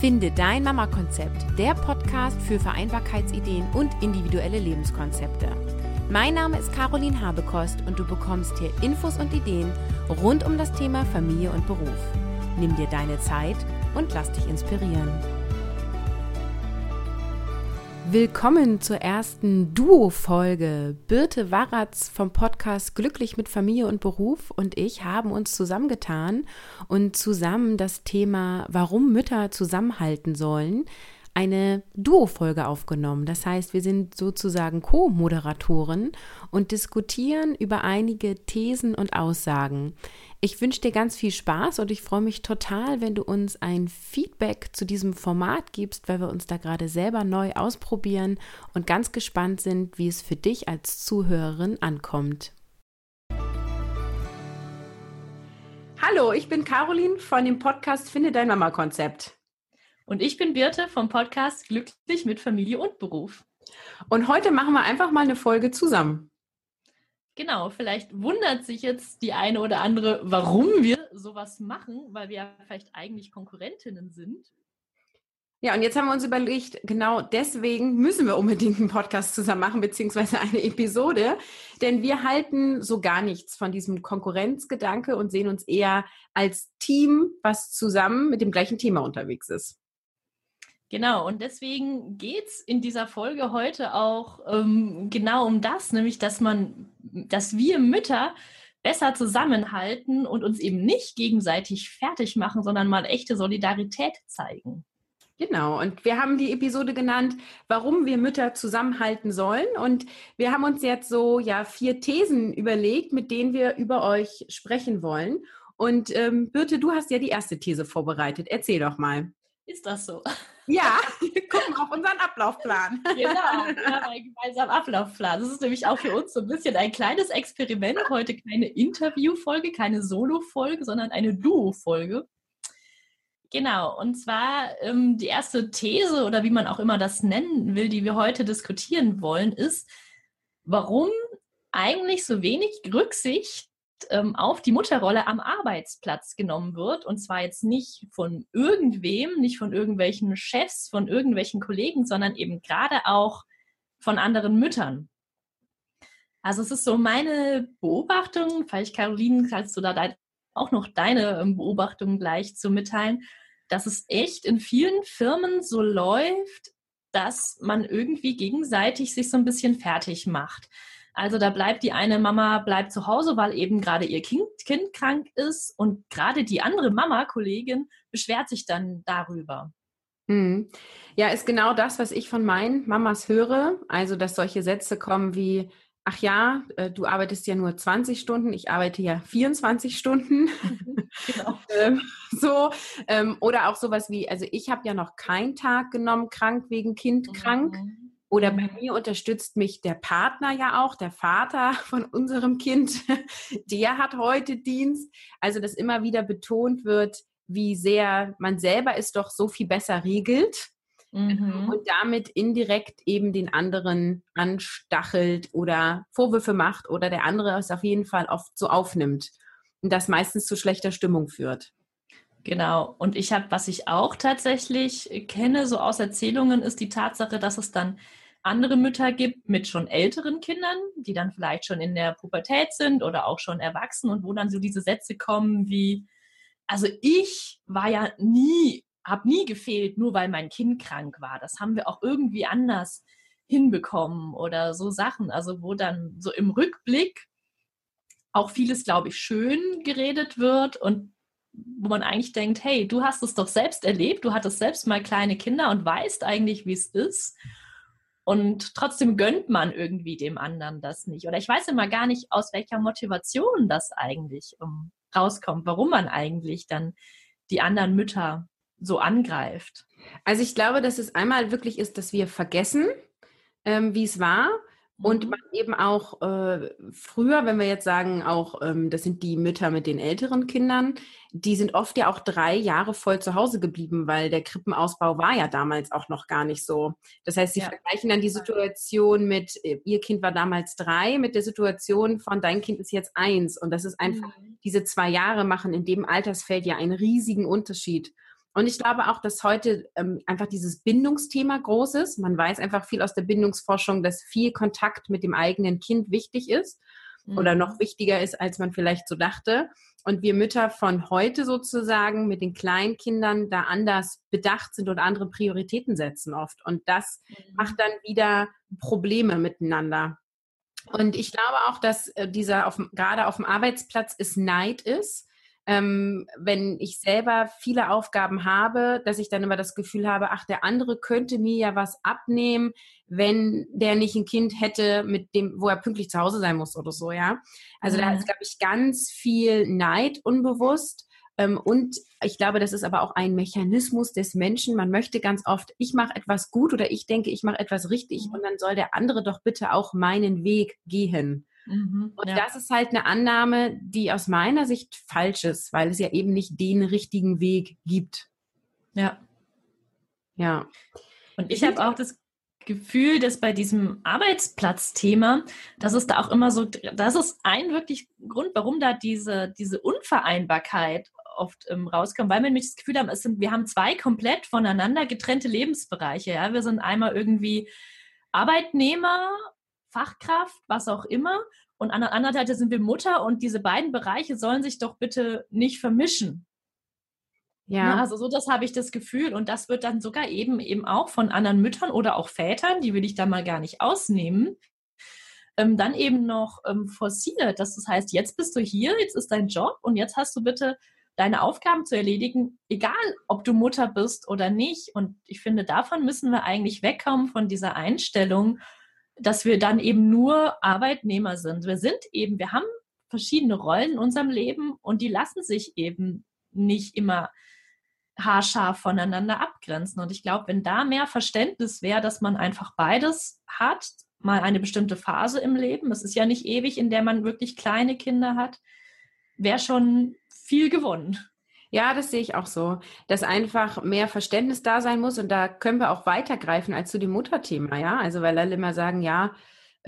Finde dein Mama-Konzept, der Podcast für Vereinbarkeitsideen und individuelle Lebenskonzepte. Mein Name ist Caroline Habekost und du bekommst hier Infos und Ideen rund um das Thema Familie und Beruf. Nimm dir deine Zeit und lass dich inspirieren. Willkommen zur ersten Duo-Folge. Birte Waratz vom Podcast Glücklich mit Familie und Beruf und ich haben uns zusammengetan und zusammen das Thema, warum Mütter zusammenhalten sollen, eine Duo-Folge aufgenommen. Das heißt, wir sind sozusagen Co-Moderatoren und diskutieren über einige Thesen und Aussagen. Ich wünsche dir ganz viel Spaß und ich freue mich total, wenn du uns ein Feedback zu diesem Format gibst, weil wir uns da gerade selber neu ausprobieren und ganz gespannt sind, wie es für dich als Zuhörerin ankommt. Hallo, ich bin Caroline von dem Podcast Finde dein Mama Konzept. Und ich bin Birte vom Podcast Glücklich mit Familie und Beruf. Und heute machen wir einfach mal eine Folge zusammen. Genau, vielleicht wundert sich jetzt die eine oder andere, warum wir sowas machen, weil wir ja vielleicht eigentlich Konkurrentinnen sind. Ja, und jetzt haben wir uns überlegt, genau deswegen müssen wir unbedingt einen Podcast zusammen machen, beziehungsweise eine Episode, denn wir halten so gar nichts von diesem Konkurrenzgedanke und sehen uns eher als Team, was zusammen mit dem gleichen Thema unterwegs ist. Genau, und deswegen geht es in dieser Folge heute auch ähm, genau um das, nämlich dass man, dass wir Mütter besser zusammenhalten und uns eben nicht gegenseitig fertig machen, sondern mal echte Solidarität zeigen. Genau, und wir haben die Episode genannt, warum wir Mütter zusammenhalten sollen. Und wir haben uns jetzt so ja vier Thesen überlegt, mit denen wir über euch sprechen wollen. Und ähm, Birte, du hast ja die erste These vorbereitet. Erzähl doch mal. Ist das so? Ja, wir gucken auf unseren Ablaufplan. Genau, wir haben einen gemeinsamen Ablaufplan. Das ist nämlich auch für uns so ein bisschen ein kleines Experiment. Heute keine Interviewfolge, keine Solo-Folge, sondern eine Duo-Folge. Genau, und zwar ähm, die erste These oder wie man auch immer das nennen will, die wir heute diskutieren wollen, ist, warum eigentlich so wenig Rücksicht ähm, auf die Mutterrolle am Arbeitsplatz genommen wird. Und zwar jetzt nicht von irgendwem, nicht von irgendwelchen Chefs, von irgendwelchen Kollegen, sondern eben gerade auch von anderen Müttern. Also es ist so meine Beobachtung, vielleicht Caroline, kannst du da dein, auch noch deine ähm, Beobachtung gleich zu mitteilen, dass es echt in vielen Firmen so läuft, dass man irgendwie gegenseitig sich so ein bisschen fertig macht. Also da bleibt die eine Mama bleibt zu Hause, weil eben gerade ihr Kind, kind krank ist und gerade die andere Mama, Kollegin, beschwert sich dann darüber. Mhm. Ja, ist genau das, was ich von meinen Mamas höre. Also, dass solche Sätze kommen wie, ach ja, äh, du arbeitest ja nur 20 Stunden, ich arbeite ja 24 Stunden. Genau. Ähm, so, ähm, oder auch sowas wie, also ich habe ja noch keinen Tag genommen, krank wegen Kind mhm. Oder bei mhm. mir unterstützt mich der Partner ja auch, der Vater von unserem Kind. Der hat heute Dienst. Also, dass immer wieder betont wird, wie sehr man selber es doch so viel besser regelt mhm. und damit indirekt eben den anderen anstachelt oder Vorwürfe macht oder der andere es auf jeden Fall oft so aufnimmt und das meistens zu schlechter Stimmung führt. Genau. Und ich habe, was ich auch tatsächlich kenne, so aus Erzählungen, ist die Tatsache, dass es dann andere Mütter gibt mit schon älteren Kindern, die dann vielleicht schon in der Pubertät sind oder auch schon erwachsen und wo dann so diese Sätze kommen wie, also ich war ja nie, habe nie gefehlt, nur weil mein Kind krank war. Das haben wir auch irgendwie anders hinbekommen oder so Sachen. Also wo dann so im Rückblick auch vieles, glaube ich, schön geredet wird und wo man eigentlich denkt, hey, du hast es doch selbst erlebt, du hattest selbst mal kleine Kinder und weißt eigentlich, wie es ist. Und trotzdem gönnt man irgendwie dem anderen das nicht. Oder ich weiß immer gar nicht, aus welcher Motivation das eigentlich um, rauskommt, warum man eigentlich dann die anderen Mütter so angreift. Also ich glaube, dass es einmal wirklich ist, dass wir vergessen, ähm, wie es war und mhm. man eben auch äh, früher, wenn wir jetzt sagen, auch ähm, das sind die Mütter mit den älteren Kindern, die sind oft ja auch drei Jahre voll zu Hause geblieben, weil der Krippenausbau war ja damals auch noch gar nicht so. Das heißt, sie ja. vergleichen dann die Situation mit, äh, ihr Kind war damals drei, mit der Situation von dein Kind ist jetzt eins. Und das ist einfach, mhm. diese zwei Jahre machen in dem Altersfeld ja einen riesigen Unterschied. Und ich glaube auch, dass heute ähm, einfach dieses Bindungsthema groß ist. Man weiß einfach viel aus der Bindungsforschung, dass viel Kontakt mit dem eigenen Kind wichtig ist mhm. oder noch wichtiger ist, als man vielleicht so dachte. Und wir Mütter von heute sozusagen mit den Kleinkindern da anders bedacht sind und andere Prioritäten setzen oft. Und das mhm. macht dann wieder Probleme miteinander. Und ich glaube auch, dass äh, dieser auf, gerade auf dem Arbeitsplatz es Neid ist ähm, wenn ich selber viele Aufgaben habe, dass ich dann immer das Gefühl habe, ach, der andere könnte mir ja was abnehmen, wenn der nicht ein Kind hätte, mit dem, wo er pünktlich zu Hause sein muss oder so, ja. Also mhm. da ist, glaube ich, ganz viel Neid unbewusst. Ähm, und ich glaube, das ist aber auch ein Mechanismus des Menschen. Man möchte ganz oft, ich mache etwas gut oder ich denke, ich mache etwas richtig mhm. und dann soll der andere doch bitte auch meinen Weg gehen. Mhm, und ja. das ist halt eine Annahme, die aus meiner Sicht falsch ist, weil es ja eben nicht den richtigen Weg gibt. Ja. Ja. Und ich habe auch das Gefühl, dass bei diesem Arbeitsplatzthema, dass es da auch immer so, das ist ein wirklich Grund, warum da diese, diese Unvereinbarkeit oft ähm, rauskommt, weil wir nämlich das Gefühl haben, es sind, wir haben zwei komplett voneinander getrennte Lebensbereiche. Ja? Wir sind einmal irgendwie Arbeitnehmer Fachkraft, was auch immer. Und an der anderen Seite sind wir Mutter und diese beiden Bereiche sollen sich doch bitte nicht vermischen. Ja. Ne, also so, das habe ich das Gefühl. Und das wird dann sogar eben eben auch von anderen Müttern oder auch Vätern, die will ich da mal gar nicht ausnehmen, ähm, dann eben noch ähm, forciert. Das heißt, jetzt bist du hier, jetzt ist dein Job und jetzt hast du bitte deine Aufgaben zu erledigen, egal ob du Mutter bist oder nicht. Und ich finde, davon müssen wir eigentlich wegkommen von dieser Einstellung, dass wir dann eben nur Arbeitnehmer sind. Wir sind eben, wir haben verschiedene Rollen in unserem Leben und die lassen sich eben nicht immer haarscharf voneinander abgrenzen. Und ich glaube, wenn da mehr Verständnis wäre, dass man einfach beides hat, mal eine bestimmte Phase im Leben, es ist ja nicht ewig, in der man wirklich kleine Kinder hat, wäre schon viel gewonnen. Ja, das sehe ich auch so, dass einfach mehr Verständnis da sein muss und da können wir auch weitergreifen als zu dem Mutterthema, ja. Also weil alle immer sagen, ja,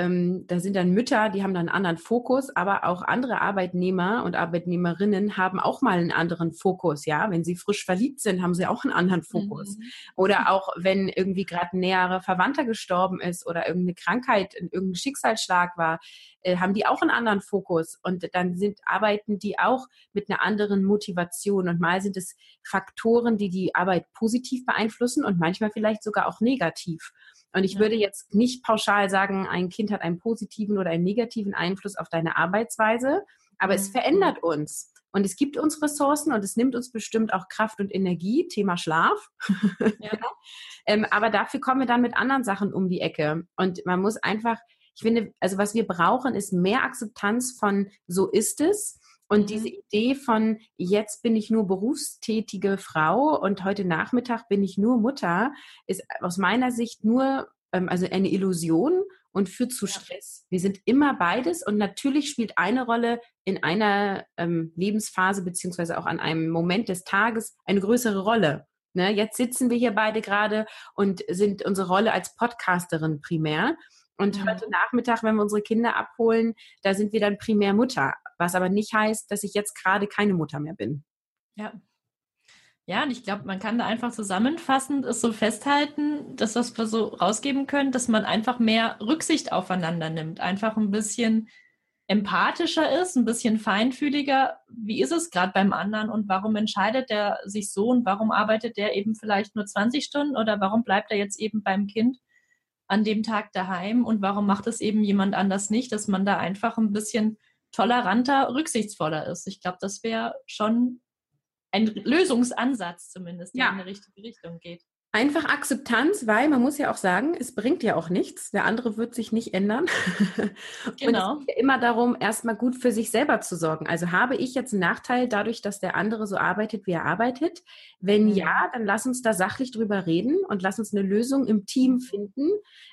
ähm, da sind dann Mütter, die haben dann einen anderen Fokus, aber auch andere Arbeitnehmer und Arbeitnehmerinnen haben auch mal einen anderen Fokus, ja. Wenn sie frisch verliebt sind, haben sie auch einen anderen Fokus. Mhm. Oder auch wenn irgendwie gerade ein näherer Verwandter gestorben ist oder irgendeine Krankheit, irgendein Schicksalsschlag war, äh, haben die auch einen anderen Fokus und dann sind arbeiten die auch mit einer anderen Motivation und mal sind es Faktoren, die die Arbeit positiv beeinflussen und manchmal vielleicht sogar auch negativ. Und ich ja. würde jetzt nicht pauschal sagen, ein Kind hat einen positiven oder einen negativen Einfluss auf deine Arbeitsweise, aber mhm. es verändert uns. Und es gibt uns Ressourcen und es nimmt uns bestimmt auch Kraft und Energie, Thema Schlaf. Ja. ähm, aber dafür kommen wir dann mit anderen Sachen um die Ecke. Und man muss einfach, ich finde, also was wir brauchen, ist mehr Akzeptanz von so ist es und mhm. diese Idee von, jetzt bin ich nur berufstätige Frau und heute Nachmittag bin ich nur Mutter, ist aus meiner Sicht nur, ähm, also eine Illusion und führt zu Stress. Wir sind immer beides und natürlich spielt eine Rolle in einer ähm, Lebensphase beziehungsweise auch an einem Moment des Tages eine größere Rolle. Ne? Jetzt sitzen wir hier beide gerade und sind unsere Rolle als Podcasterin primär. Und mhm. heute Nachmittag, wenn wir unsere Kinder abholen, da sind wir dann primär Mutter. Was aber nicht heißt, dass ich jetzt gerade keine Mutter mehr bin. Ja. Ja, und ich glaube, man kann da einfach zusammenfassend es so festhalten, dass was wir so rausgeben können, dass man einfach mehr Rücksicht aufeinander nimmt, einfach ein bisschen empathischer ist, ein bisschen feinfühliger. Wie ist es gerade beim anderen und warum entscheidet der sich so und warum arbeitet der eben vielleicht nur 20 Stunden oder warum bleibt er jetzt eben beim Kind? An dem Tag daheim und warum macht es eben jemand anders nicht, dass man da einfach ein bisschen toleranter, rücksichtsvoller ist. Ich glaube, das wäre schon ein Lösungsansatz zumindest, der ja. in die richtige Richtung geht. Einfach Akzeptanz, weil man muss ja auch sagen, es bringt ja auch nichts. Der andere wird sich nicht ändern. Genau. Und es geht ja immer darum, erstmal gut für sich selber zu sorgen. Also habe ich jetzt einen Nachteil dadurch, dass der andere so arbeitet, wie er arbeitet? Wenn mhm. ja, dann lass uns da sachlich drüber reden und lass uns eine Lösung im Team finden,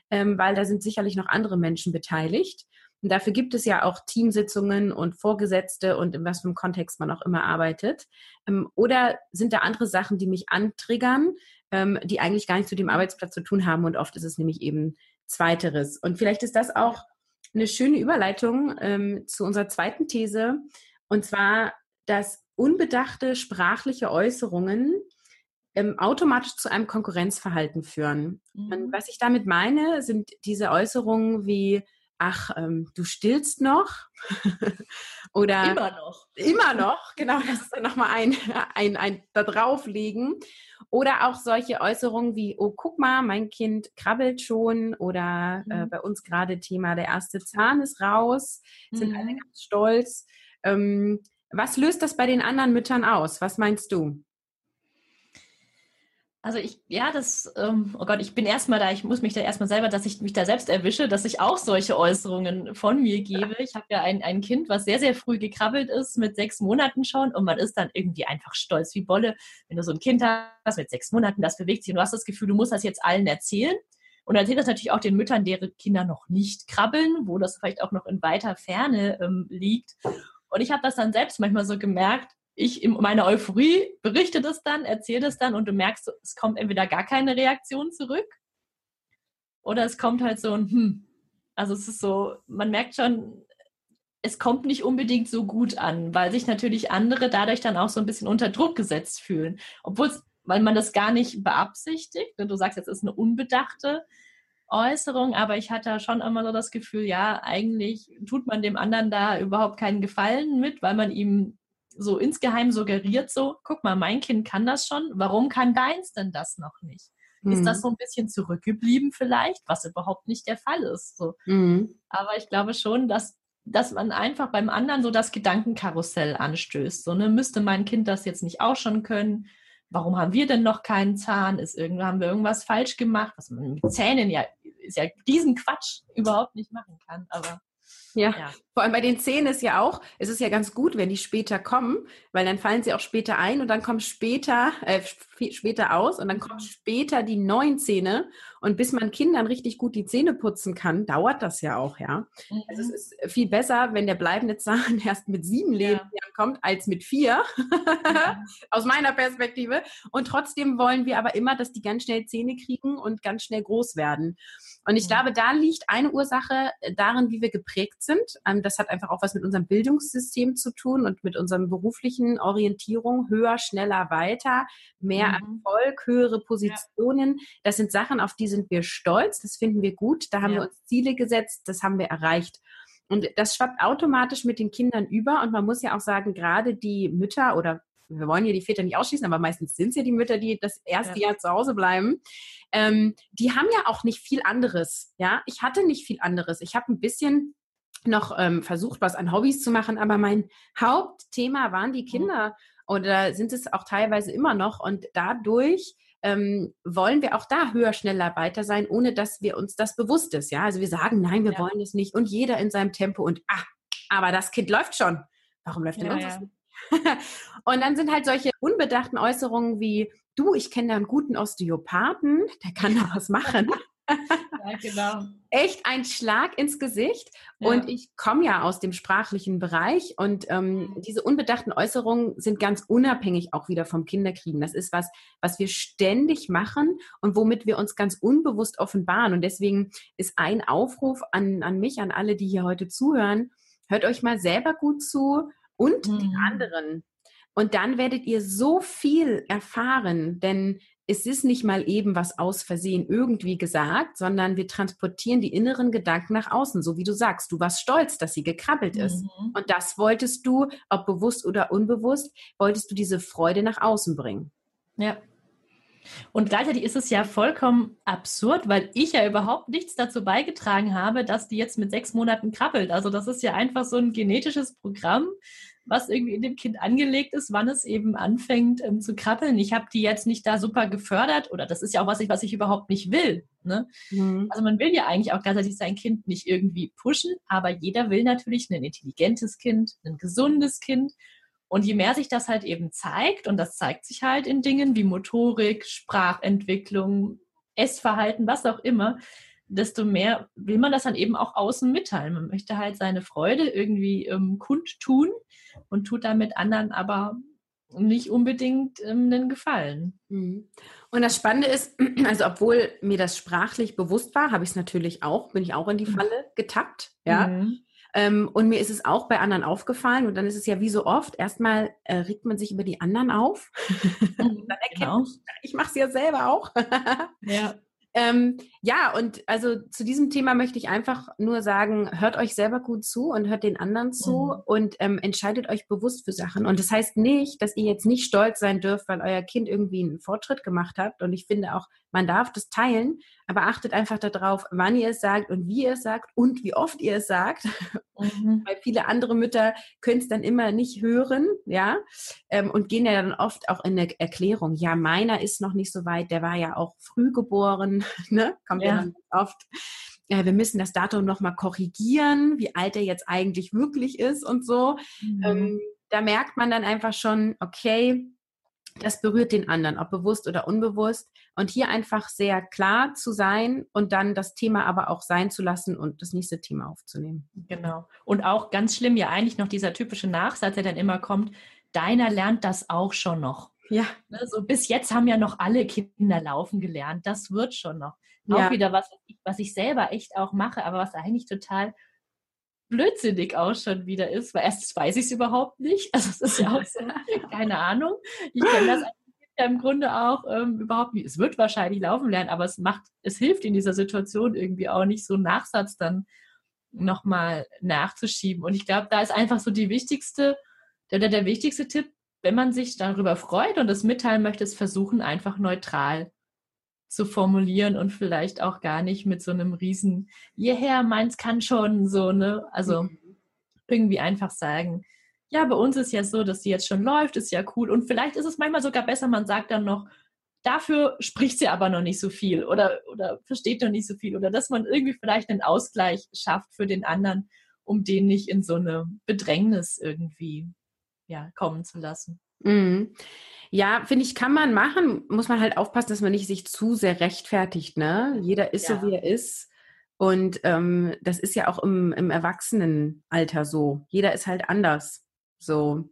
ähm, weil da sind sicherlich noch andere Menschen beteiligt. Und dafür gibt es ja auch Teamsitzungen und Vorgesetzte und in was für einem Kontext man auch immer arbeitet. Ähm, oder sind da andere Sachen, die mich antriggern? Ähm, die eigentlich gar nicht zu dem Arbeitsplatz zu tun haben. Und oft ist es nämlich eben Zweiteres. Und vielleicht ist das auch eine schöne Überleitung ähm, zu unserer zweiten These. Und zwar, dass unbedachte sprachliche Äußerungen ähm, automatisch zu einem Konkurrenzverhalten führen. Mhm. Und was ich damit meine, sind diese Äußerungen wie, ach, ähm, du stillst noch oder immer noch. Immer noch, genau, das ist dann nochmal ein, ein, ein da drauflegen. Oder auch solche Äußerungen wie, oh, guck mal, mein Kind krabbelt schon oder äh, Mhm. bei uns gerade Thema, der erste Zahn ist raus, sind alle Mhm. ganz stolz. Ähm, was löst das bei den anderen Müttern aus? Was meinst du? Also ich, ja, das, ähm, oh Gott, ich bin erstmal da, ich muss mich da erstmal selber, dass ich mich da selbst erwische, dass ich auch solche Äußerungen von mir gebe. Ich habe ja ein, ein Kind, was sehr, sehr früh gekrabbelt ist, mit sechs Monaten schon, und man ist dann irgendwie einfach stolz wie Bolle, wenn du so ein Kind hast mit sechs Monaten, das bewegt sich und du hast das Gefühl, du musst das jetzt allen erzählen. Und erzählt das natürlich auch den Müttern, deren Kinder noch nicht krabbeln, wo das vielleicht auch noch in weiter Ferne ähm, liegt. Und ich habe das dann selbst manchmal so gemerkt, ich in meiner Euphorie berichte das dann, erzähle das dann und du merkst, es kommt entweder gar keine Reaktion zurück oder es kommt halt so ein Hm. Also es ist so, man merkt schon, es kommt nicht unbedingt so gut an, weil sich natürlich andere dadurch dann auch so ein bisschen unter Druck gesetzt fühlen. Obwohl weil man das gar nicht beabsichtigt. ne, Du sagst, jetzt ist eine unbedachte Äußerung, aber ich hatte schon immer so das Gefühl, ja, eigentlich tut man dem anderen da überhaupt keinen Gefallen mit, weil man ihm so insgeheim suggeriert, so, guck mal, mein Kind kann das schon, warum kann deins denn das noch nicht? Ist Mhm. das so ein bisschen zurückgeblieben vielleicht, was überhaupt nicht der Fall ist. So. Mhm. Aber ich glaube schon, dass, dass man einfach beim anderen so das Gedankenkarussell anstößt. So, ne, müsste mein Kind das jetzt nicht auch schon können? Warum haben wir denn noch keinen Zahn? Ist irgendwo, haben wir irgendwas falsch gemacht? Was man mit Zähnen ja, ist ja diesen Quatsch überhaupt nicht machen kann. Aber Ja. ja. Vor allem bei den Zähnen ist ja auch, es ist ja ganz gut, wenn die später kommen, weil dann fallen sie auch später ein und dann kommen später, äh, sp- später aus und dann kommen später die neuen Zähne. Und bis man Kindern richtig gut die Zähne putzen kann, dauert das ja auch, ja. Also es ist viel besser, wenn der bleibende Zahn erst mit sieben Ja. Lebensjahren kommt, als mit vier, Ja. aus meiner Perspektive. Und trotzdem wollen wir aber immer, dass die ganz schnell Zähne kriegen und ganz schnell groß werden. Und ich Mhm. glaube, da liegt eine Ursache darin, wie wir geprägt sind. Ähm, Das hat einfach auch was mit unserem Bildungssystem zu tun und mit unserem beruflichen Orientierung. Höher, schneller, weiter, mehr Mhm. Erfolg, höhere Positionen. Das sind Sachen, auf die sind wir stolz. Das finden wir gut. Da haben Ja. wir uns Ziele gesetzt. Das haben wir erreicht. Und das schwappt automatisch mit den Kindern über. Und man muss ja auch sagen, gerade die Mütter oder wir wollen ja die Väter nicht ausschließen, aber meistens sind es ja die Mütter, die das erste Ja. Jahr zu Hause bleiben. Ähm, die haben ja auch nicht viel anderes. Ja, ich hatte nicht viel anderes. Ich habe ein bisschen noch ähm, versucht, was an Hobbys zu machen, aber mein Hauptthema waren die Kinder oder sind es auch teilweise immer noch. Und dadurch ähm, wollen wir auch da höher, schneller, weiter sein, ohne dass wir uns das bewusst ist. Ja, also wir sagen, nein, wir Ja. wollen es nicht und jeder in seinem Tempo und ah, aber das Kind läuft schon. Warum läuft denn Ja, ja. nicht? und dann sind halt solche unbedachten Äußerungen wie, du, ich kenne da einen guten Osteopathen, der kann da was machen. ja, genau. Echt ein Schlag ins Gesicht. Ja. Und ich komme ja aus dem sprachlichen Bereich und ähm, Mhm. diese unbedachten Äußerungen sind ganz unabhängig auch wieder vom Kinderkriegen. Das ist was, was wir ständig machen und womit wir uns ganz unbewusst offenbaren. Und deswegen ist ein Aufruf an, an mich, an alle, die hier heute zuhören, hört euch mal selber gut zu und den Mhm. anderen. Und dann werdet ihr so viel erfahren, denn es ist nicht mal eben was aus Versehen irgendwie gesagt, sondern wir transportieren die inneren Gedanken nach außen, so wie du sagst. Du warst stolz, dass sie gekrabbelt ist. Mhm. Und das wolltest du, ob bewusst oder unbewusst, wolltest du diese Freude nach außen bringen. Ja. Und gleichzeitig ist es ja vollkommen absurd, weil ich ja überhaupt nichts dazu beigetragen habe, dass die jetzt mit sechs Monaten krabbelt. Also das ist ja einfach so ein genetisches Programm, was irgendwie in dem Kind angelegt ist, wann es eben anfängt ähm, zu krabbeln. Ich habe die jetzt nicht da super gefördert oder das ist ja auch was ich, was ich überhaupt nicht will. Ne? Also man will ja eigentlich auch gleichzeitig sein Kind nicht irgendwie pushen, aber jeder will natürlich ein intelligentes Kind, ein gesundes Kind. Und je mehr sich das halt eben zeigt, und das zeigt sich halt in Dingen wie Motorik, Sprachentwicklung, Essverhalten, was auch immer, desto mehr will man das dann eben auch außen mitteilen. Man möchte halt seine Freude irgendwie ähm, kundtun und tut damit anderen aber nicht unbedingt ähm, einen Gefallen. Mhm. Und das Spannende ist, also obwohl mir das sprachlich bewusst war, habe ich es natürlich auch, bin ich auch in die Mhm. Falle getappt. Ja. Mhm. Ähm, und mir ist es auch bei anderen aufgefallen und dann ist es ja wie so oft, erstmal äh, regt man sich über die anderen auf. dann erkennt genau. ich, ich mache es ja selber auch. ja. Ähm, ja, und also zu diesem Thema möchte ich einfach nur sagen, hört euch selber gut zu und hört den anderen zu mhm. und ähm, entscheidet euch bewusst für Sachen. Und das heißt nicht, dass ihr jetzt nicht stolz sein dürft, weil euer Kind irgendwie einen Fortschritt gemacht habt. Und ich finde auch, man darf das teilen, aber achtet einfach darauf, wann ihr es sagt und wie ihr es sagt und wie oft ihr es sagt. Mhm. Weil viele andere Mütter können es dann immer nicht hören, ja, ähm, und gehen ja dann oft auch in eine Erklärung. Ja, meiner ist noch nicht so weit, der war ja auch früh geboren, ne? Kommt ja, ja dann oft. Äh, wir müssen das Datum nochmal korrigieren, wie alt er jetzt eigentlich wirklich ist und so. Mhm. Ähm, da merkt man dann einfach schon, okay, das berührt den anderen, ob bewusst oder unbewusst. Und hier einfach sehr klar zu sein und dann das Thema aber auch sein zu lassen und das nächste Thema aufzunehmen. Genau. Und auch ganz schlimm ja eigentlich noch dieser typische Nachsatz, der dann immer kommt, deiner lernt das auch schon noch. Ja. Ne, so bis jetzt haben ja noch alle Kinder laufen gelernt. Das wird schon noch. Ja. Auch wieder was, was ich selber echt auch mache, aber was eigentlich total blödsinnig auch schon wieder ist, weil erstens weiß ich es überhaupt nicht. Also es ist ja auch so, keine Ahnung. Ich kenne das ja im Grunde auch ähm, überhaupt nicht. Es wird wahrscheinlich laufen lernen, aber es macht, es hilft in dieser Situation irgendwie auch nicht, so einen Nachsatz dann nochmal nachzuschieben. Und ich glaube, da ist einfach so die wichtigste, der, der, der wichtigste Tipp, wenn man sich darüber freut und es mitteilen möchte, ist versuchen, einfach neutral zu formulieren und vielleicht auch gar nicht mit so einem riesen, hierher, meins kann schon, so, ne? Also mhm. irgendwie einfach sagen, ja, bei uns ist ja so, dass sie jetzt schon läuft, ist ja cool. Und vielleicht ist es manchmal sogar besser, man sagt dann noch, dafür spricht sie aber noch nicht so viel oder, oder versteht noch nicht so viel. Oder dass man irgendwie vielleicht einen Ausgleich schafft für den anderen, um den nicht in so eine Bedrängnis irgendwie ja, kommen zu lassen. Mhm. Ja, finde ich, kann man machen. Muss man halt aufpassen, dass man nicht sich zu sehr rechtfertigt. Ne? Jeder ist ja. so, wie er ist. Und ähm, das ist ja auch im, im Erwachsenenalter so. Jeder ist halt anders. So.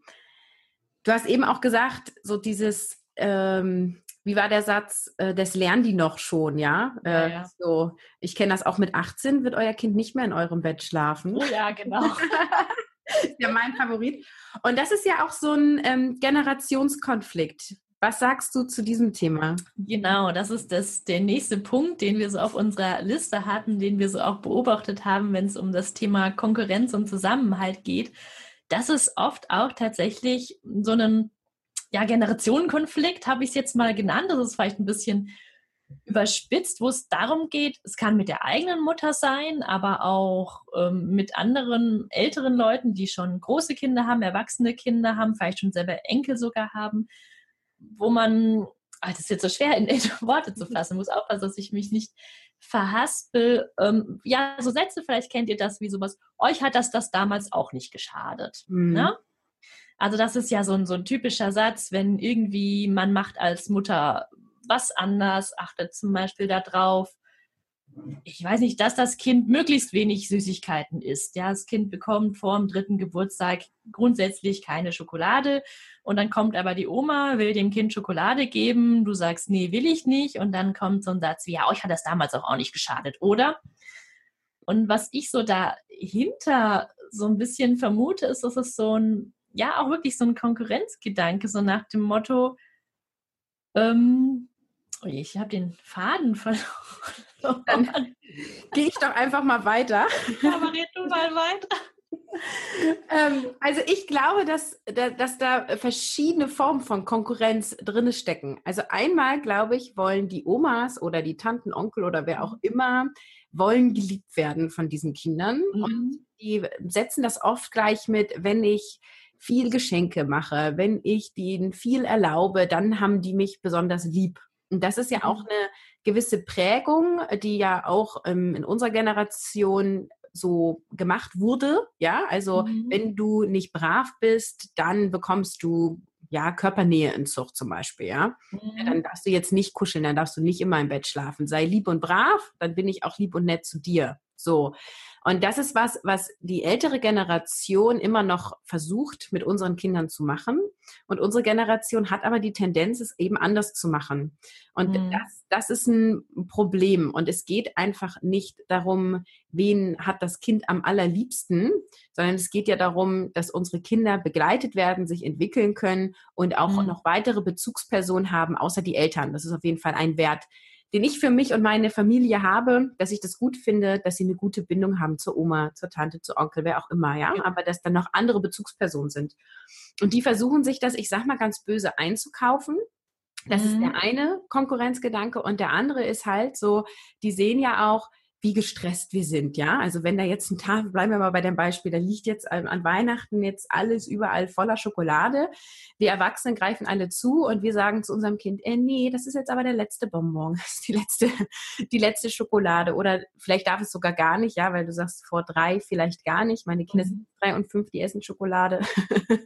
Du hast eben auch gesagt, so dieses, ähm, wie war der Satz, äh, das lernen die noch schon, ja? Äh, ja, ja. So, ich kenne das auch mit 18, wird euer Kind nicht mehr in eurem Bett schlafen. Oh ja, genau. ja mein Favorit. Und das ist ja auch so ein ähm, Generationskonflikt. Was sagst du zu diesem Thema? Genau, das ist das, der nächste Punkt, den wir so auf unserer Liste hatten, den wir so auch beobachtet haben, wenn es um das Thema Konkurrenz und Zusammenhalt geht. Das ist oft auch tatsächlich so ein ja, Generationenkonflikt, habe ich es jetzt mal genannt. Das ist vielleicht ein bisschen überspitzt, wo es darum geht, es kann mit der eigenen Mutter sein, aber auch ähm, mit anderen älteren Leuten, die schon große Kinder haben, erwachsene Kinder haben, vielleicht schon selber Enkel sogar haben, wo man, ach, das ist jetzt so schwer in, in Worte zu fassen, muss aufpassen, dass ich mich nicht verhaspel. Ähm, ja, so Sätze, vielleicht kennt ihr das wie sowas, euch hat das das damals auch nicht geschadet. Mhm. Ne? Also das ist ja so ein, so ein typischer Satz, wenn irgendwie man macht als Mutter was anders, achtet zum Beispiel darauf, ich weiß nicht, dass das Kind möglichst wenig Süßigkeiten isst. Ja, das Kind bekommt vor dem dritten Geburtstag grundsätzlich keine Schokolade und dann kommt aber die Oma, will dem Kind Schokolade geben, du sagst, nee, will ich nicht und dann kommt so ein Satz wie, ja, euch hat das damals auch, auch nicht geschadet, oder? Und was ich so dahinter so ein bisschen vermute, ist, dass es so ein, ja, auch wirklich so ein Konkurrenzgedanke, so nach dem Motto, ähm, Oh ich habe den Faden verloren. Dann gehe ich doch einfach mal weiter. Aber red du mal weiter. ähm, also ich glaube, dass, dass da verschiedene Formen von Konkurrenz drin stecken. Also einmal, glaube ich, wollen die Omas oder die Tanten, Onkel oder wer auch mhm. immer, wollen geliebt werden von diesen Kindern. Mhm. Und die setzen das oft gleich mit, wenn ich viel Geschenke mache, wenn ich denen viel erlaube, dann haben die mich besonders lieb. Und das ist ja auch mhm. eine gewisse Prägung, die ja auch ähm, in unserer Generation so gemacht wurde. Ja, also mhm. wenn du nicht brav bist, dann bekommst du ja Körpernäheentzug zum Beispiel. Ja? Mhm. dann darfst du jetzt nicht kuscheln, dann darfst du nicht immer im Bett schlafen. Sei lieb und brav, dann bin ich auch lieb und nett zu dir. So. Und das ist was, was die ältere Generation immer noch versucht, mit unseren Kindern zu machen. Und unsere Generation hat aber die Tendenz, es eben anders zu machen. Und mhm. das, das ist ein Problem. Und es geht einfach nicht darum, wen hat das Kind am allerliebsten, sondern es geht ja darum, dass unsere Kinder begleitet werden, sich entwickeln können und auch mhm. noch weitere Bezugspersonen haben, außer die Eltern. Das ist auf jeden Fall ein Wert, den ich für mich und meine Familie habe, dass ich das gut finde, dass sie eine gute Bindung haben zur Oma, zur Tante, zu Onkel, wer auch immer, ja, aber dass dann noch andere Bezugspersonen sind. Und die versuchen sich das, ich sag mal ganz böse, einzukaufen. Das mhm. ist der eine Konkurrenzgedanke und der andere ist halt so, die sehen ja auch, wie gestresst wir sind, ja. Also wenn da jetzt ein Tag, bleiben wir mal bei dem Beispiel, da liegt jetzt an Weihnachten jetzt alles überall voller Schokolade. Wir Erwachsenen greifen alle zu und wir sagen zu unserem Kind, äh, nee, das ist jetzt aber der letzte Bonbon, das ist die letzte, die letzte Schokolade. Oder vielleicht darf es sogar gar nicht, ja, weil du sagst vor drei vielleicht gar nicht. Meine Kinder sind drei und fünf, die essen Schokolade.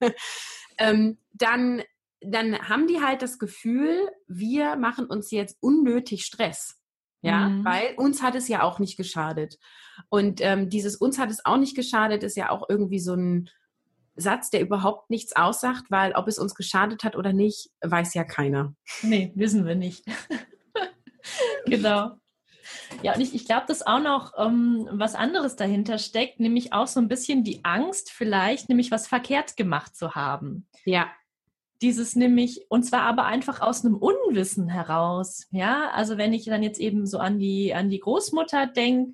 ähm, dann dann haben die halt das Gefühl, wir machen uns jetzt unnötig Stress. Ja, mhm. weil uns hat es ja auch nicht geschadet. Und ähm, dieses uns hat es auch nicht geschadet ist ja auch irgendwie so ein Satz, der überhaupt nichts aussagt, weil ob es uns geschadet hat oder nicht, weiß ja keiner. Nee, wissen wir nicht. genau. Ja, und ich, ich glaube, dass auch noch ähm, was anderes dahinter steckt, nämlich auch so ein bisschen die Angst, vielleicht nämlich was verkehrt gemacht zu haben. Ja dieses nämlich, und zwar aber einfach aus einem Unwissen heraus. Ja, also wenn ich dann jetzt eben so an die, an die Großmutter denke,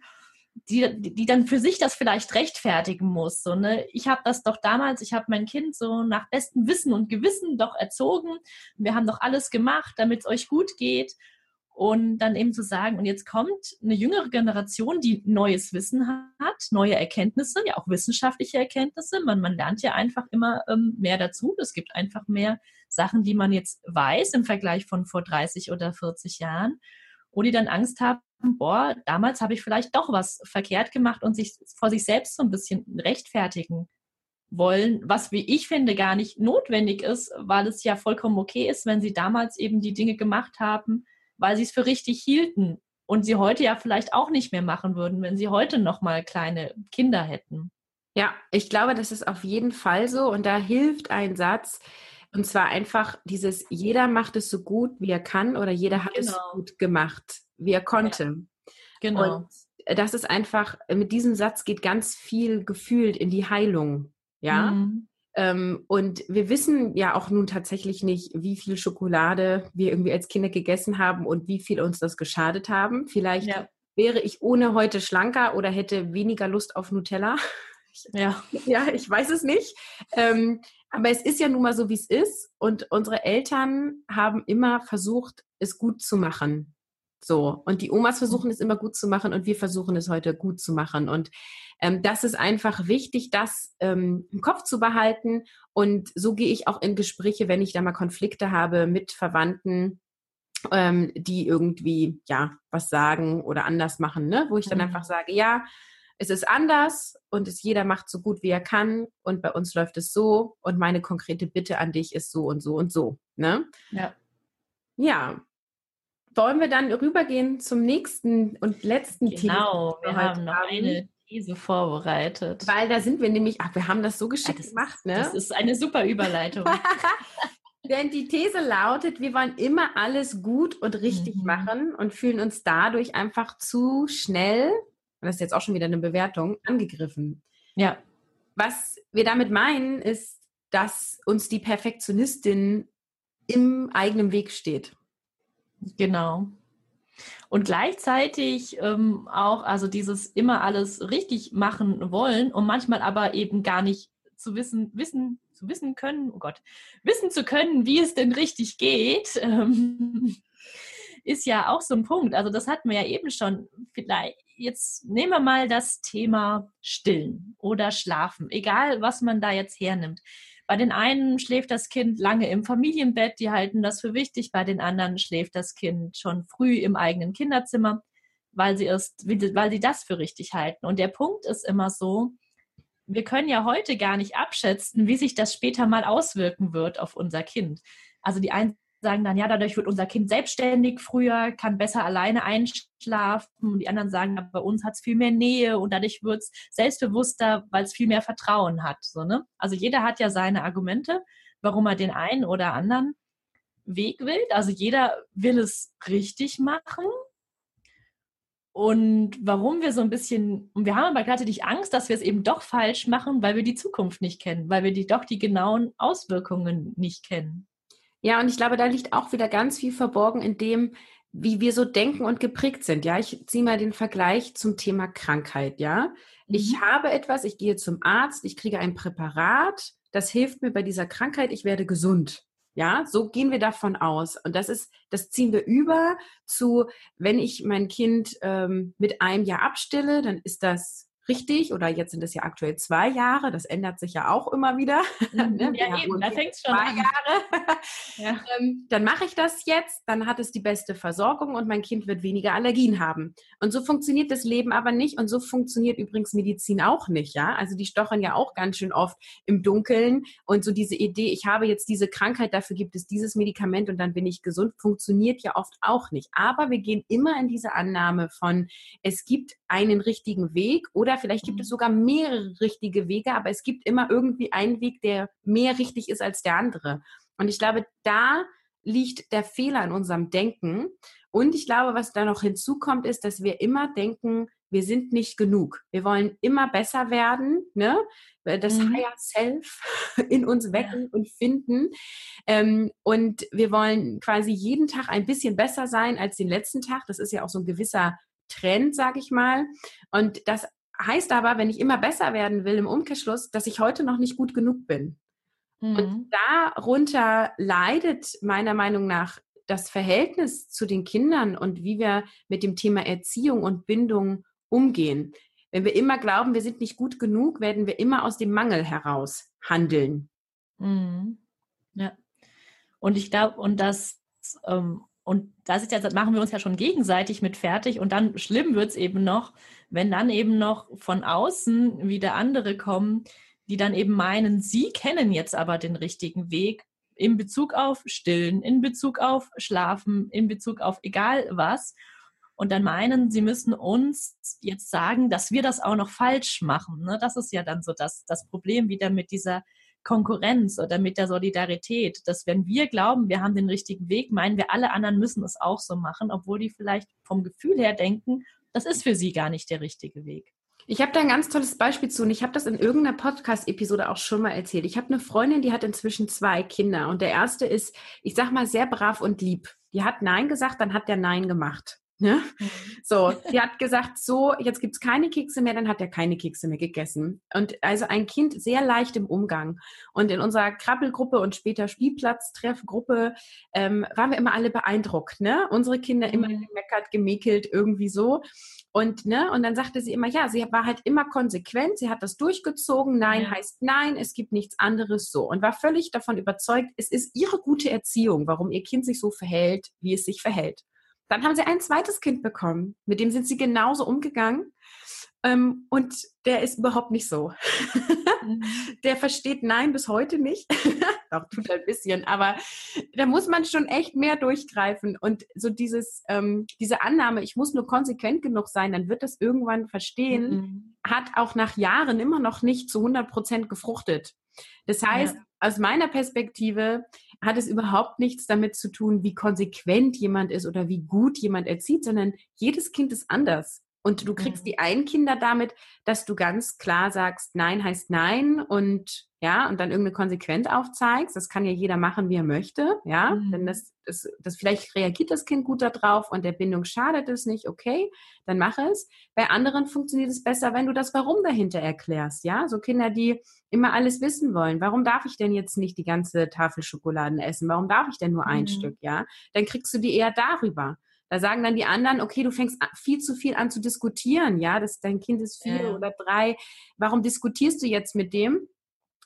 die, die dann für sich das vielleicht rechtfertigen muss. So, ne? Ich habe das doch damals, ich habe mein Kind so nach bestem Wissen und Gewissen doch erzogen. Wir haben doch alles gemacht, damit es euch gut geht. Und dann eben zu sagen, und jetzt kommt eine jüngere Generation, die neues Wissen hat, neue Erkenntnisse, ja auch wissenschaftliche Erkenntnisse. Man, man lernt ja einfach immer ähm, mehr dazu. Es gibt einfach mehr Sachen, die man jetzt weiß im Vergleich von vor 30 oder 40 Jahren. Und die dann Angst haben, boah, damals habe ich vielleicht doch was verkehrt gemacht und sich vor sich selbst so ein bisschen rechtfertigen wollen, was wie ich finde gar nicht notwendig ist, weil es ja vollkommen okay ist, wenn sie damals eben die Dinge gemacht haben, weil sie es für richtig hielten und sie heute ja vielleicht auch nicht mehr machen würden, wenn sie heute noch mal kleine Kinder hätten. Ja, ich glaube, das ist auf jeden Fall so und da hilft ein Satz und zwar einfach dieses jeder macht es so gut, wie er kann oder jeder hat genau. es gut gemacht, wie er konnte. Ja. Genau. Und das ist einfach mit diesem Satz geht ganz viel gefühlt in die Heilung, ja? Mhm. Ähm, und wir wissen ja auch nun tatsächlich nicht, wie viel Schokolade wir irgendwie als Kinder gegessen haben und wie viel uns das geschadet haben. Vielleicht ja. wäre ich ohne heute schlanker oder hätte weniger Lust auf Nutella. Ja, ja ich weiß es nicht. Ähm, aber es ist ja nun mal so, wie es ist. Und unsere Eltern haben immer versucht, es gut zu machen. So. Und die Omas versuchen es immer gut zu machen und wir versuchen es heute gut zu machen. Und ähm, das ist einfach wichtig, das ähm, im Kopf zu behalten. Und so gehe ich auch in Gespräche, wenn ich da mal Konflikte habe mit Verwandten, ähm, die irgendwie, ja, was sagen oder anders machen, ne? wo ich dann mhm. einfach sage, ja, es ist anders und es jeder macht so gut wie er kann und bei uns läuft es so und meine konkrete Bitte an dich ist so und so und so. Ne? Ja. Ja, wollen wir dann rübergehen zum nächsten und letzten genau, Thema? Genau, wir haben noch haben. eine These vorbereitet. Weil da sind wir nämlich, ach, wir haben das so geschickt ja, gemacht, ne? Das ist eine super Überleitung. Denn die These lautet, wir wollen immer alles gut und richtig mhm. machen und fühlen uns dadurch einfach zu schnell, und das ist jetzt auch schon wieder eine Bewertung, angegriffen. Ja. Was wir damit meinen, ist, dass uns die Perfektionistin im eigenen Weg steht. Genau. Und gleichzeitig ähm, auch, also dieses immer alles richtig machen wollen und manchmal aber eben gar nicht zu wissen, wissen, zu wissen können, oh Gott, wissen zu können, wie es denn richtig geht, ähm, ist ja auch so ein Punkt. Also das hatten wir ja eben schon. Vielleicht, jetzt nehmen wir mal das Thema Stillen oder Schlafen, egal was man da jetzt hernimmt. Bei den einen schläft das Kind lange im Familienbett, die halten das für wichtig, bei den anderen schläft das Kind schon früh im eigenen Kinderzimmer, weil sie, ist, weil sie das für richtig halten. Und der Punkt ist immer so, wir können ja heute gar nicht abschätzen, wie sich das später mal auswirken wird auf unser Kind. Also die einen sagen dann, ja, dadurch wird unser Kind selbstständig früher, kann besser alleine einschlafen. Und die anderen sagen, bei uns hat es viel mehr Nähe und dadurch wird es selbstbewusster, weil es viel mehr Vertrauen hat. So, ne? Also jeder hat ja seine Argumente, warum er den einen oder anderen Weg will. Also jeder will es richtig machen. Und warum wir so ein bisschen, und wir haben aber gleichzeitig Angst, dass wir es eben doch falsch machen, weil wir die Zukunft nicht kennen, weil wir die, doch die genauen Auswirkungen nicht kennen. Ja, und ich glaube, da liegt auch wieder ganz viel verborgen in dem, wie wir so denken und geprägt sind. Ja, ich ziehe mal den Vergleich zum Thema Krankheit. Ja, mhm. ich habe etwas, ich gehe zum Arzt, ich kriege ein Präparat, das hilft mir bei dieser Krankheit, ich werde gesund. Ja, so gehen wir davon aus. Und das ist, das ziehen wir über zu, wenn ich mein Kind ähm, mit einem Jahr abstille, dann ist das richtig oder jetzt sind es ja aktuell zwei Jahre, das ändert sich ja auch immer wieder. Mhm. ne? Ja, eben, da fängt es schon zwei an. Jahre. ja. ähm, dann mache ich das jetzt, dann hat es die beste Versorgung und mein Kind wird weniger Allergien haben. Und so funktioniert das Leben aber nicht und so funktioniert übrigens Medizin auch nicht, ja. Also die stochern ja auch ganz schön oft im Dunkeln und so diese Idee, ich habe jetzt diese Krankheit, dafür gibt es dieses Medikament und dann bin ich gesund, funktioniert ja oft auch nicht. Aber wir gehen immer in diese Annahme von, es gibt einen richtigen Weg oder vielleicht gibt es mhm. sogar mehrere richtige Wege, aber es gibt immer irgendwie einen Weg, der mehr richtig ist als der andere. Und ich glaube, da liegt der Fehler in unserem Denken. Und ich glaube, was da noch hinzukommt, ist, dass wir immer denken, wir sind nicht genug. Wir wollen immer besser werden, ne? das mhm. Higher Self in uns wecken ja. und finden. Ähm, und wir wollen quasi jeden Tag ein bisschen besser sein als den letzten Tag. Das ist ja auch so ein gewisser Trend, sage ich mal. Und das heißt aber, wenn ich immer besser werden will im Umkehrschluss, dass ich heute noch nicht gut genug bin. Mhm. Und darunter leidet meiner Meinung nach das Verhältnis zu den Kindern und wie wir mit dem Thema Erziehung und Bindung umgehen. Wenn wir immer glauben, wir sind nicht gut genug, werden wir immer aus dem Mangel heraus handeln. Mhm. Ja. Und ich glaube, und das ähm, und das ist ja, das machen wir uns ja schon gegenseitig mit fertig. Und dann schlimm wird es eben noch, wenn dann eben noch von außen wieder andere kommen, die dann eben meinen, sie kennen jetzt aber den richtigen Weg in Bezug auf Stillen, in Bezug auf Schlafen, in Bezug auf egal was. Und dann meinen, sie müssen uns jetzt sagen, dass wir das auch noch falsch machen. Ne? Das ist ja dann so das, das Problem wieder mit dieser Konkurrenz oder mit der Solidarität, dass wenn wir glauben, wir haben den richtigen Weg, meinen wir, alle anderen müssen es auch so machen, obwohl die vielleicht vom Gefühl her denken, das ist für sie gar nicht der richtige Weg. Ich habe da ein ganz tolles Beispiel zu und ich habe das in irgendeiner Podcast-Episode auch schon mal erzählt. Ich habe eine Freundin, die hat inzwischen zwei Kinder und der erste ist, ich sag mal, sehr brav und lieb. Die hat Nein gesagt, dann hat der Nein gemacht. Ja? Mhm. So, sie hat gesagt, so, jetzt gibt's keine Kekse mehr, dann hat er keine Kekse mehr gegessen. Und also ein Kind sehr leicht im Umgang. Und in unserer Krabbelgruppe und später Spielplatztreffgruppe ähm, waren wir immer alle beeindruckt. Ne? Unsere Kinder immer mhm. gemeckert, gemäkelt, irgendwie so. Und, ne, und dann sagte sie immer, ja, sie war halt immer konsequent, sie hat das durchgezogen, nein ja. heißt nein, es gibt nichts anderes so. Und war völlig davon überzeugt, es ist ihre gute Erziehung, warum ihr Kind sich so verhält, wie es sich verhält. Dann haben sie ein zweites Kind bekommen. Mit dem sind sie genauso umgegangen. Ähm, und der ist überhaupt nicht so. Mhm. der versteht Nein bis heute nicht. Doch, tut ein bisschen. Aber da muss man schon echt mehr durchgreifen. Und so dieses, ähm, diese Annahme, ich muss nur konsequent genug sein, dann wird das irgendwann verstehen, mhm. hat auch nach Jahren immer noch nicht zu 100 Prozent gefruchtet. Das heißt, ja. aus meiner Perspektive hat es überhaupt nichts damit zu tun, wie konsequent jemand ist oder wie gut jemand erzieht, sondern jedes Kind ist anders. Und du kriegst die einen Kinder damit, dass du ganz klar sagst, nein heißt nein und ja, und dann irgendeine Konsequenz aufzeigst. Das kann ja jeder machen, wie er möchte, ja. Mhm. Denn das, das, das vielleicht reagiert das Kind gut darauf und der Bindung schadet es nicht, okay, dann mach es. Bei anderen funktioniert es besser, wenn du das Warum dahinter erklärst, ja. So Kinder, die immer alles wissen wollen. Warum darf ich denn jetzt nicht die ganze Tafel Schokoladen essen? Warum darf ich denn nur ein mhm. Stück, ja? Dann kriegst du die eher darüber. Da sagen dann die anderen, okay, du fängst viel zu viel an zu diskutieren, ja, das, dein Kind ist vier ja. oder drei. Warum diskutierst du jetzt mit dem?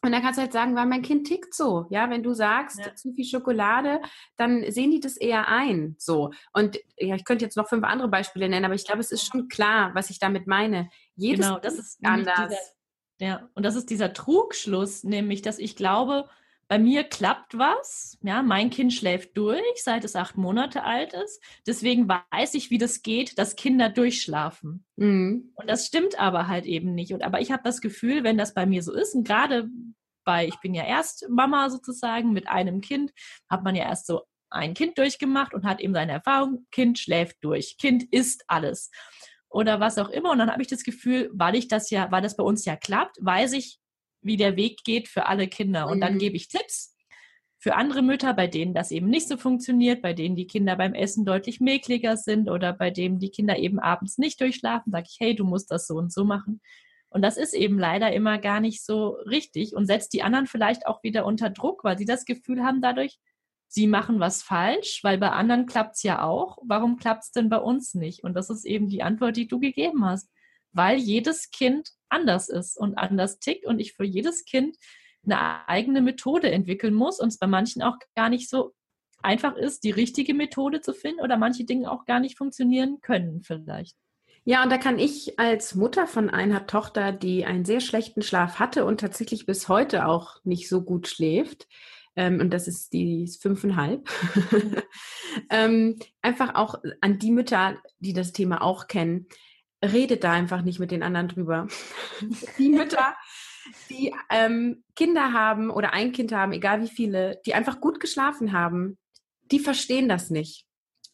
Und dann kannst du halt sagen, weil mein Kind tickt so. Ja, wenn du sagst, ja. zu viel Schokolade, dann sehen die das eher ein. So. Und ja, ich könnte jetzt noch fünf andere Beispiele nennen, aber ich glaube, es ist schon klar, was ich damit meine. Jedes genau, das ist anders. Dieser, ja, und das ist dieser Trugschluss, nämlich, dass ich glaube, bei mir klappt was. Ja, mein Kind schläft durch, seit es acht Monate alt ist. Deswegen weiß ich, wie das geht, dass Kinder durchschlafen. Mhm. Und das stimmt aber halt eben nicht. Und aber ich habe das Gefühl, wenn das bei mir so ist, und gerade bei, ich bin ja erst Mama sozusagen mit einem Kind, hat man ja erst so ein Kind durchgemacht und hat eben seine Erfahrung, Kind schläft durch, Kind isst alles oder was auch immer. Und dann habe ich das Gefühl, weil ich das ja, weil das bei uns ja klappt, weiß ich, wie der Weg geht für alle Kinder. Und dann mhm. gebe ich Tipps für andere Mütter, bei denen das eben nicht so funktioniert, bei denen die Kinder beim Essen deutlich mäkliger sind oder bei denen die Kinder eben abends nicht durchschlafen, sage ich, hey, du musst das so und so machen. Und das ist eben leider immer gar nicht so richtig und setzt die anderen vielleicht auch wieder unter Druck, weil sie das Gefühl haben dadurch, sie machen was falsch, weil bei anderen klappt's ja auch. Warum klappt's denn bei uns nicht? Und das ist eben die Antwort, die du gegeben hast. Weil jedes Kind anders ist und anders tickt und ich für jedes Kind eine eigene Methode entwickeln muss und es bei manchen auch gar nicht so einfach ist, die richtige Methode zu finden oder manche Dinge auch gar nicht funktionieren können vielleicht. Ja, und da kann ich als Mutter von einer Tochter, die einen sehr schlechten Schlaf hatte und tatsächlich bis heute auch nicht so gut schläft, ähm, und das ist die ist fünfeinhalb, ähm, einfach auch an die Mütter, die das Thema auch kennen, redet da einfach nicht mit den anderen drüber. die Mütter, die ähm, Kinder haben oder ein Kind haben, egal wie viele, die einfach gut geschlafen haben, die verstehen das nicht.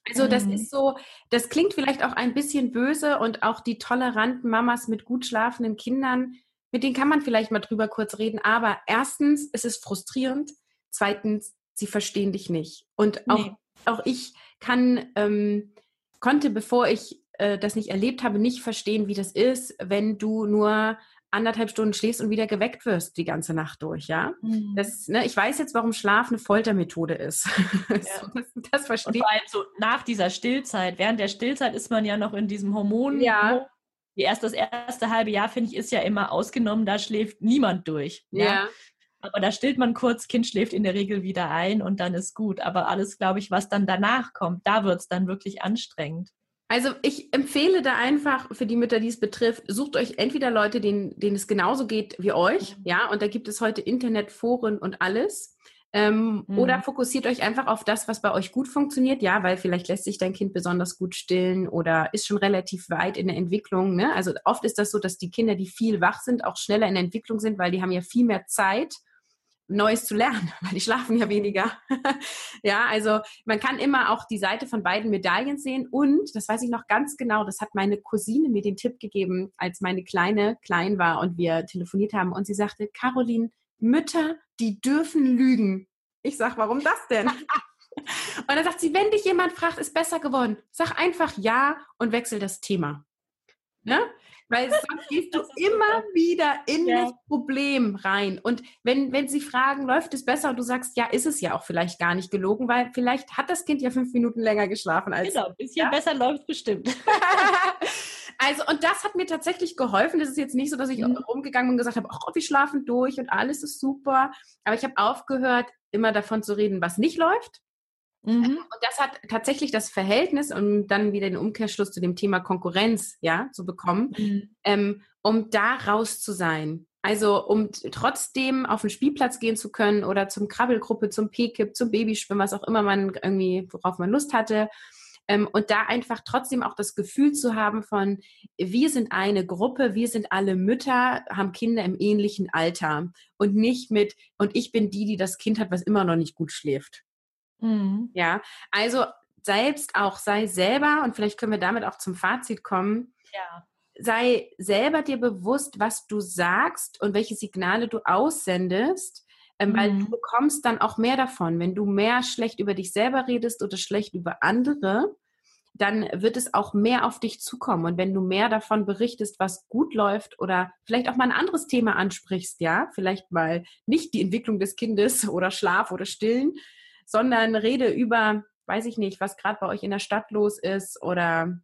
Also das mhm. ist so, das klingt vielleicht auch ein bisschen böse und auch die toleranten Mamas mit gut schlafenden Kindern, mit denen kann man vielleicht mal drüber kurz reden. Aber erstens ist es frustrierend, zweitens, sie verstehen dich nicht. Und auch, nee. auch ich kann, ähm, konnte, bevor ich äh, das nicht erlebt habe, nicht verstehen, wie das ist, wenn du nur anderthalb Stunden schläfst und wieder geweckt wirst die ganze Nacht durch, ja. Mhm. Das, ne, ich weiß jetzt, warum Schlaf eine Foltermethode ist. Ja. das, das verstehe Und vor allem so nach dieser Stillzeit, während der Stillzeit ist man ja noch in diesem Hormon. Ja. Die erst, das erste halbe Jahr, finde ich, ist ja immer ausgenommen, da schläft niemand durch. Ja. ja. Aber da stillt man kurz, Kind schläft in der Regel wieder ein und dann ist gut. Aber alles, glaube ich, was dann danach kommt, da wird es dann wirklich anstrengend. Also ich empfehle da einfach für die Mütter, die es betrifft, sucht euch entweder Leute, denen, denen es genauso geht wie euch, mhm. ja, und da gibt es heute Internetforen und alles. Ähm, mhm. Oder fokussiert euch einfach auf das, was bei euch gut funktioniert, ja, weil vielleicht lässt sich dein Kind besonders gut stillen oder ist schon relativ weit in der Entwicklung. Ne? Also oft ist das so, dass die Kinder, die viel wach sind, auch schneller in der Entwicklung sind, weil die haben ja viel mehr Zeit Neues zu lernen, weil die schlafen ja weniger. ja, also man kann immer auch die Seite von beiden Medaillen sehen und, das weiß ich noch ganz genau, das hat meine Cousine mir den Tipp gegeben, als meine Kleine klein war und wir telefoniert haben und sie sagte, Caroline, Mütter, die dürfen lügen. Ich sag, warum das denn? und dann sagt sie, wenn dich jemand fragt, ist besser geworden, sag einfach ja und wechsel das Thema. Ne? Weil sonst gehst du immer wieder in ja. das Problem rein. Und wenn, wenn sie fragen, läuft es besser und du sagst, ja, ist es ja auch vielleicht gar nicht gelogen, weil vielleicht hat das Kind ja fünf Minuten länger geschlafen als. Genau, ein bisschen ja? besser läuft bestimmt. also, und das hat mir tatsächlich geholfen. Das ist jetzt nicht so, dass ich mhm. rumgegangen bin und gesagt habe, oh, wir schlafen durch und alles ist super. Aber ich habe aufgehört, immer davon zu reden, was nicht läuft Mhm. Und das hat tatsächlich das Verhältnis, um dann wieder den Umkehrschluss zu dem Thema Konkurrenz ja, zu bekommen, mhm. ähm, um da raus zu sein. Also um trotzdem auf den Spielplatz gehen zu können oder zum Krabbelgruppe, zum P-Kip, zum Babyschwimmen, was auch immer man irgendwie, worauf man Lust hatte. Ähm, und da einfach trotzdem auch das Gefühl zu haben von, wir sind eine Gruppe, wir sind alle Mütter, haben Kinder im ähnlichen Alter und nicht mit, und ich bin die, die das Kind hat, was immer noch nicht gut schläft. Mhm. Ja, also selbst auch sei selber, und vielleicht können wir damit auch zum Fazit kommen. Ja. Sei selber dir bewusst, was du sagst und welche Signale du aussendest, mhm. weil du bekommst dann auch mehr davon. Wenn du mehr schlecht über dich selber redest oder schlecht über andere, dann wird es auch mehr auf dich zukommen. Und wenn du mehr davon berichtest, was gut läuft oder vielleicht auch mal ein anderes Thema ansprichst, ja, vielleicht mal nicht die Entwicklung des Kindes oder Schlaf oder Stillen, sondern rede über, weiß ich nicht, was gerade bei euch in der Stadt los ist oder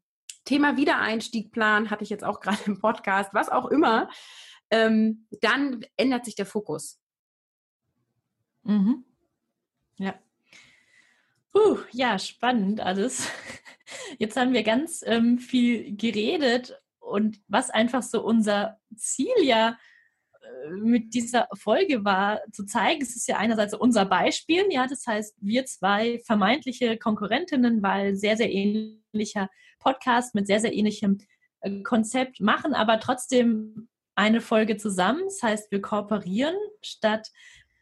Thema Wiedereinstiegplan hatte ich jetzt auch gerade im Podcast, was auch immer, ähm, dann ändert sich der Fokus. Mhm. Ja. Puh, ja, spannend alles. Jetzt haben wir ganz ähm, viel geredet und was einfach so unser Ziel ja mit dieser Folge war, zu zeigen, es ist ja einerseits unser Beispiel, ja, das heißt, wir zwei vermeintliche Konkurrentinnen, weil sehr, sehr ähnlicher Podcast mit sehr, sehr ähnlichem äh, Konzept machen, aber trotzdem eine Folge zusammen. Das heißt, wir kooperieren statt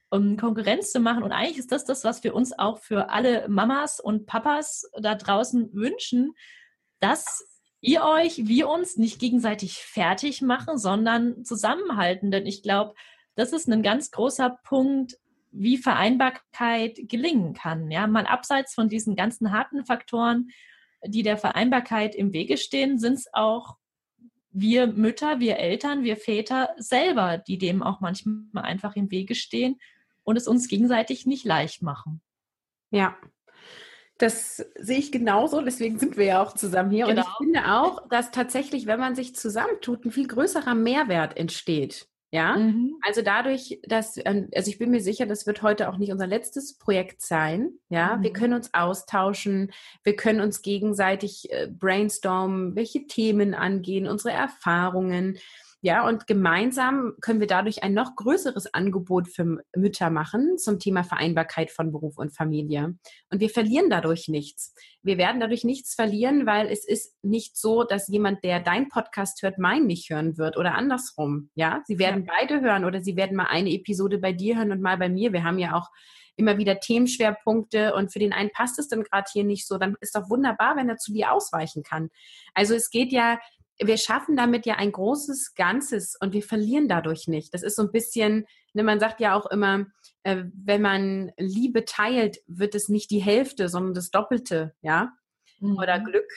um Konkurrenz zu machen. Und eigentlich ist das das, was wir uns auch für alle Mamas und Papas da draußen wünschen, dass ihr euch, wir uns nicht gegenseitig fertig machen, sondern zusammenhalten. Denn ich glaube, das ist ein ganz großer Punkt, wie Vereinbarkeit gelingen kann. Ja, mal abseits von diesen ganzen harten Faktoren, die der Vereinbarkeit im Wege stehen, sind es auch wir Mütter, wir Eltern, wir Väter selber, die dem auch manchmal einfach im Wege stehen und es uns gegenseitig nicht leicht machen. Ja, das sehe ich genauso, deswegen sind wir ja auch zusammen hier. Genau. Und ich genau. finde auch, dass tatsächlich, wenn man sich zusammentut, ein viel größerer Mehrwert entsteht. Ja, mhm. also dadurch, dass, ähm, also ich bin mir sicher, das wird heute auch nicht unser letztes Projekt sein. Ja, mhm. wir können uns austauschen, wir können uns gegenseitig äh, brainstormen, welche Themen angehen, unsere Erfahrungen. Ja, und gemeinsam können wir dadurch ein noch größeres Angebot für Mütter machen zum Thema Vereinbarkeit von Beruf und Familie. Und wir verlieren dadurch nichts. Wir werden dadurch nichts verlieren, weil es ist nicht so, dass jemand, der dein Podcast hört, meinen nicht hören wird oder andersrum. Ja, sie werden ja. beide hören oder sie werden mal eine Episode bei dir hören und mal bei mir. Wir haben ja auch immer wieder Themenschwerpunkte und für den einen passt es dann gerade hier nicht so, dann ist doch wunderbar, wenn er zu dir ausweichen kann. Also es geht ja wir schaffen damit ja ein großes Ganzes und wir verlieren dadurch nicht. Das ist so ein bisschen, ne, man sagt ja auch immer, äh, wenn man Liebe teilt, wird es nicht die Hälfte, sondern das Doppelte, ja, mhm. oder Glück.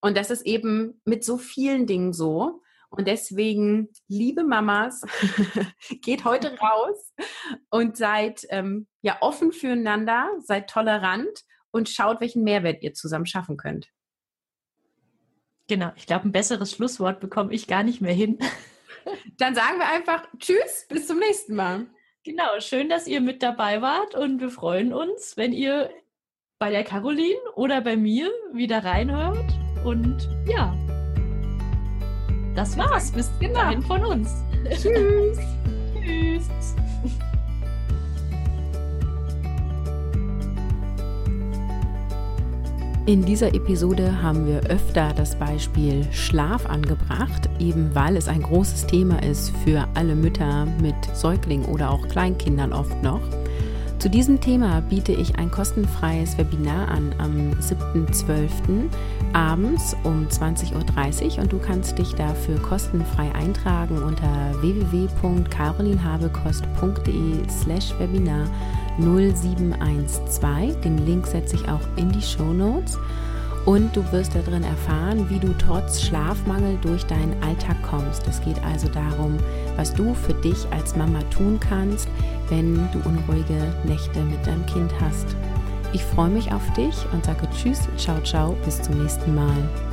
Und das ist eben mit so vielen Dingen so. Und deswegen, liebe Mamas, geht heute raus und seid ähm, ja offen füreinander, seid tolerant und schaut, welchen Mehrwert ihr zusammen schaffen könnt. Genau, ich glaube, ein besseres Schlusswort bekomme ich gar nicht mehr hin. Dann sagen wir einfach Tschüss, bis zum nächsten Mal. Genau, schön, dass ihr mit dabei wart und wir freuen uns, wenn ihr bei der Caroline oder bei mir wieder reinhört. Und ja, das war's. Bis genau. dahin von uns. Tschüss. Tschüss. In dieser Episode haben wir öfter das Beispiel Schlaf angebracht, eben weil es ein großes Thema ist für alle Mütter mit Säuglingen oder auch Kleinkindern oft noch. Zu diesem Thema biete ich ein kostenfreies Webinar an am 7.12. abends um 20.30 Uhr und du kannst dich dafür kostenfrei eintragen unter www.carolinhabekost.de slash Webinar 0712. Den Link setze ich auch in die Show Notes. Und du wirst darin erfahren, wie du trotz Schlafmangel durch deinen Alltag kommst. Es geht also darum, was du für dich als Mama tun kannst, wenn du unruhige Nächte mit deinem Kind hast. Ich freue mich auf dich und sage Tschüss, ciao, ciao, bis zum nächsten Mal.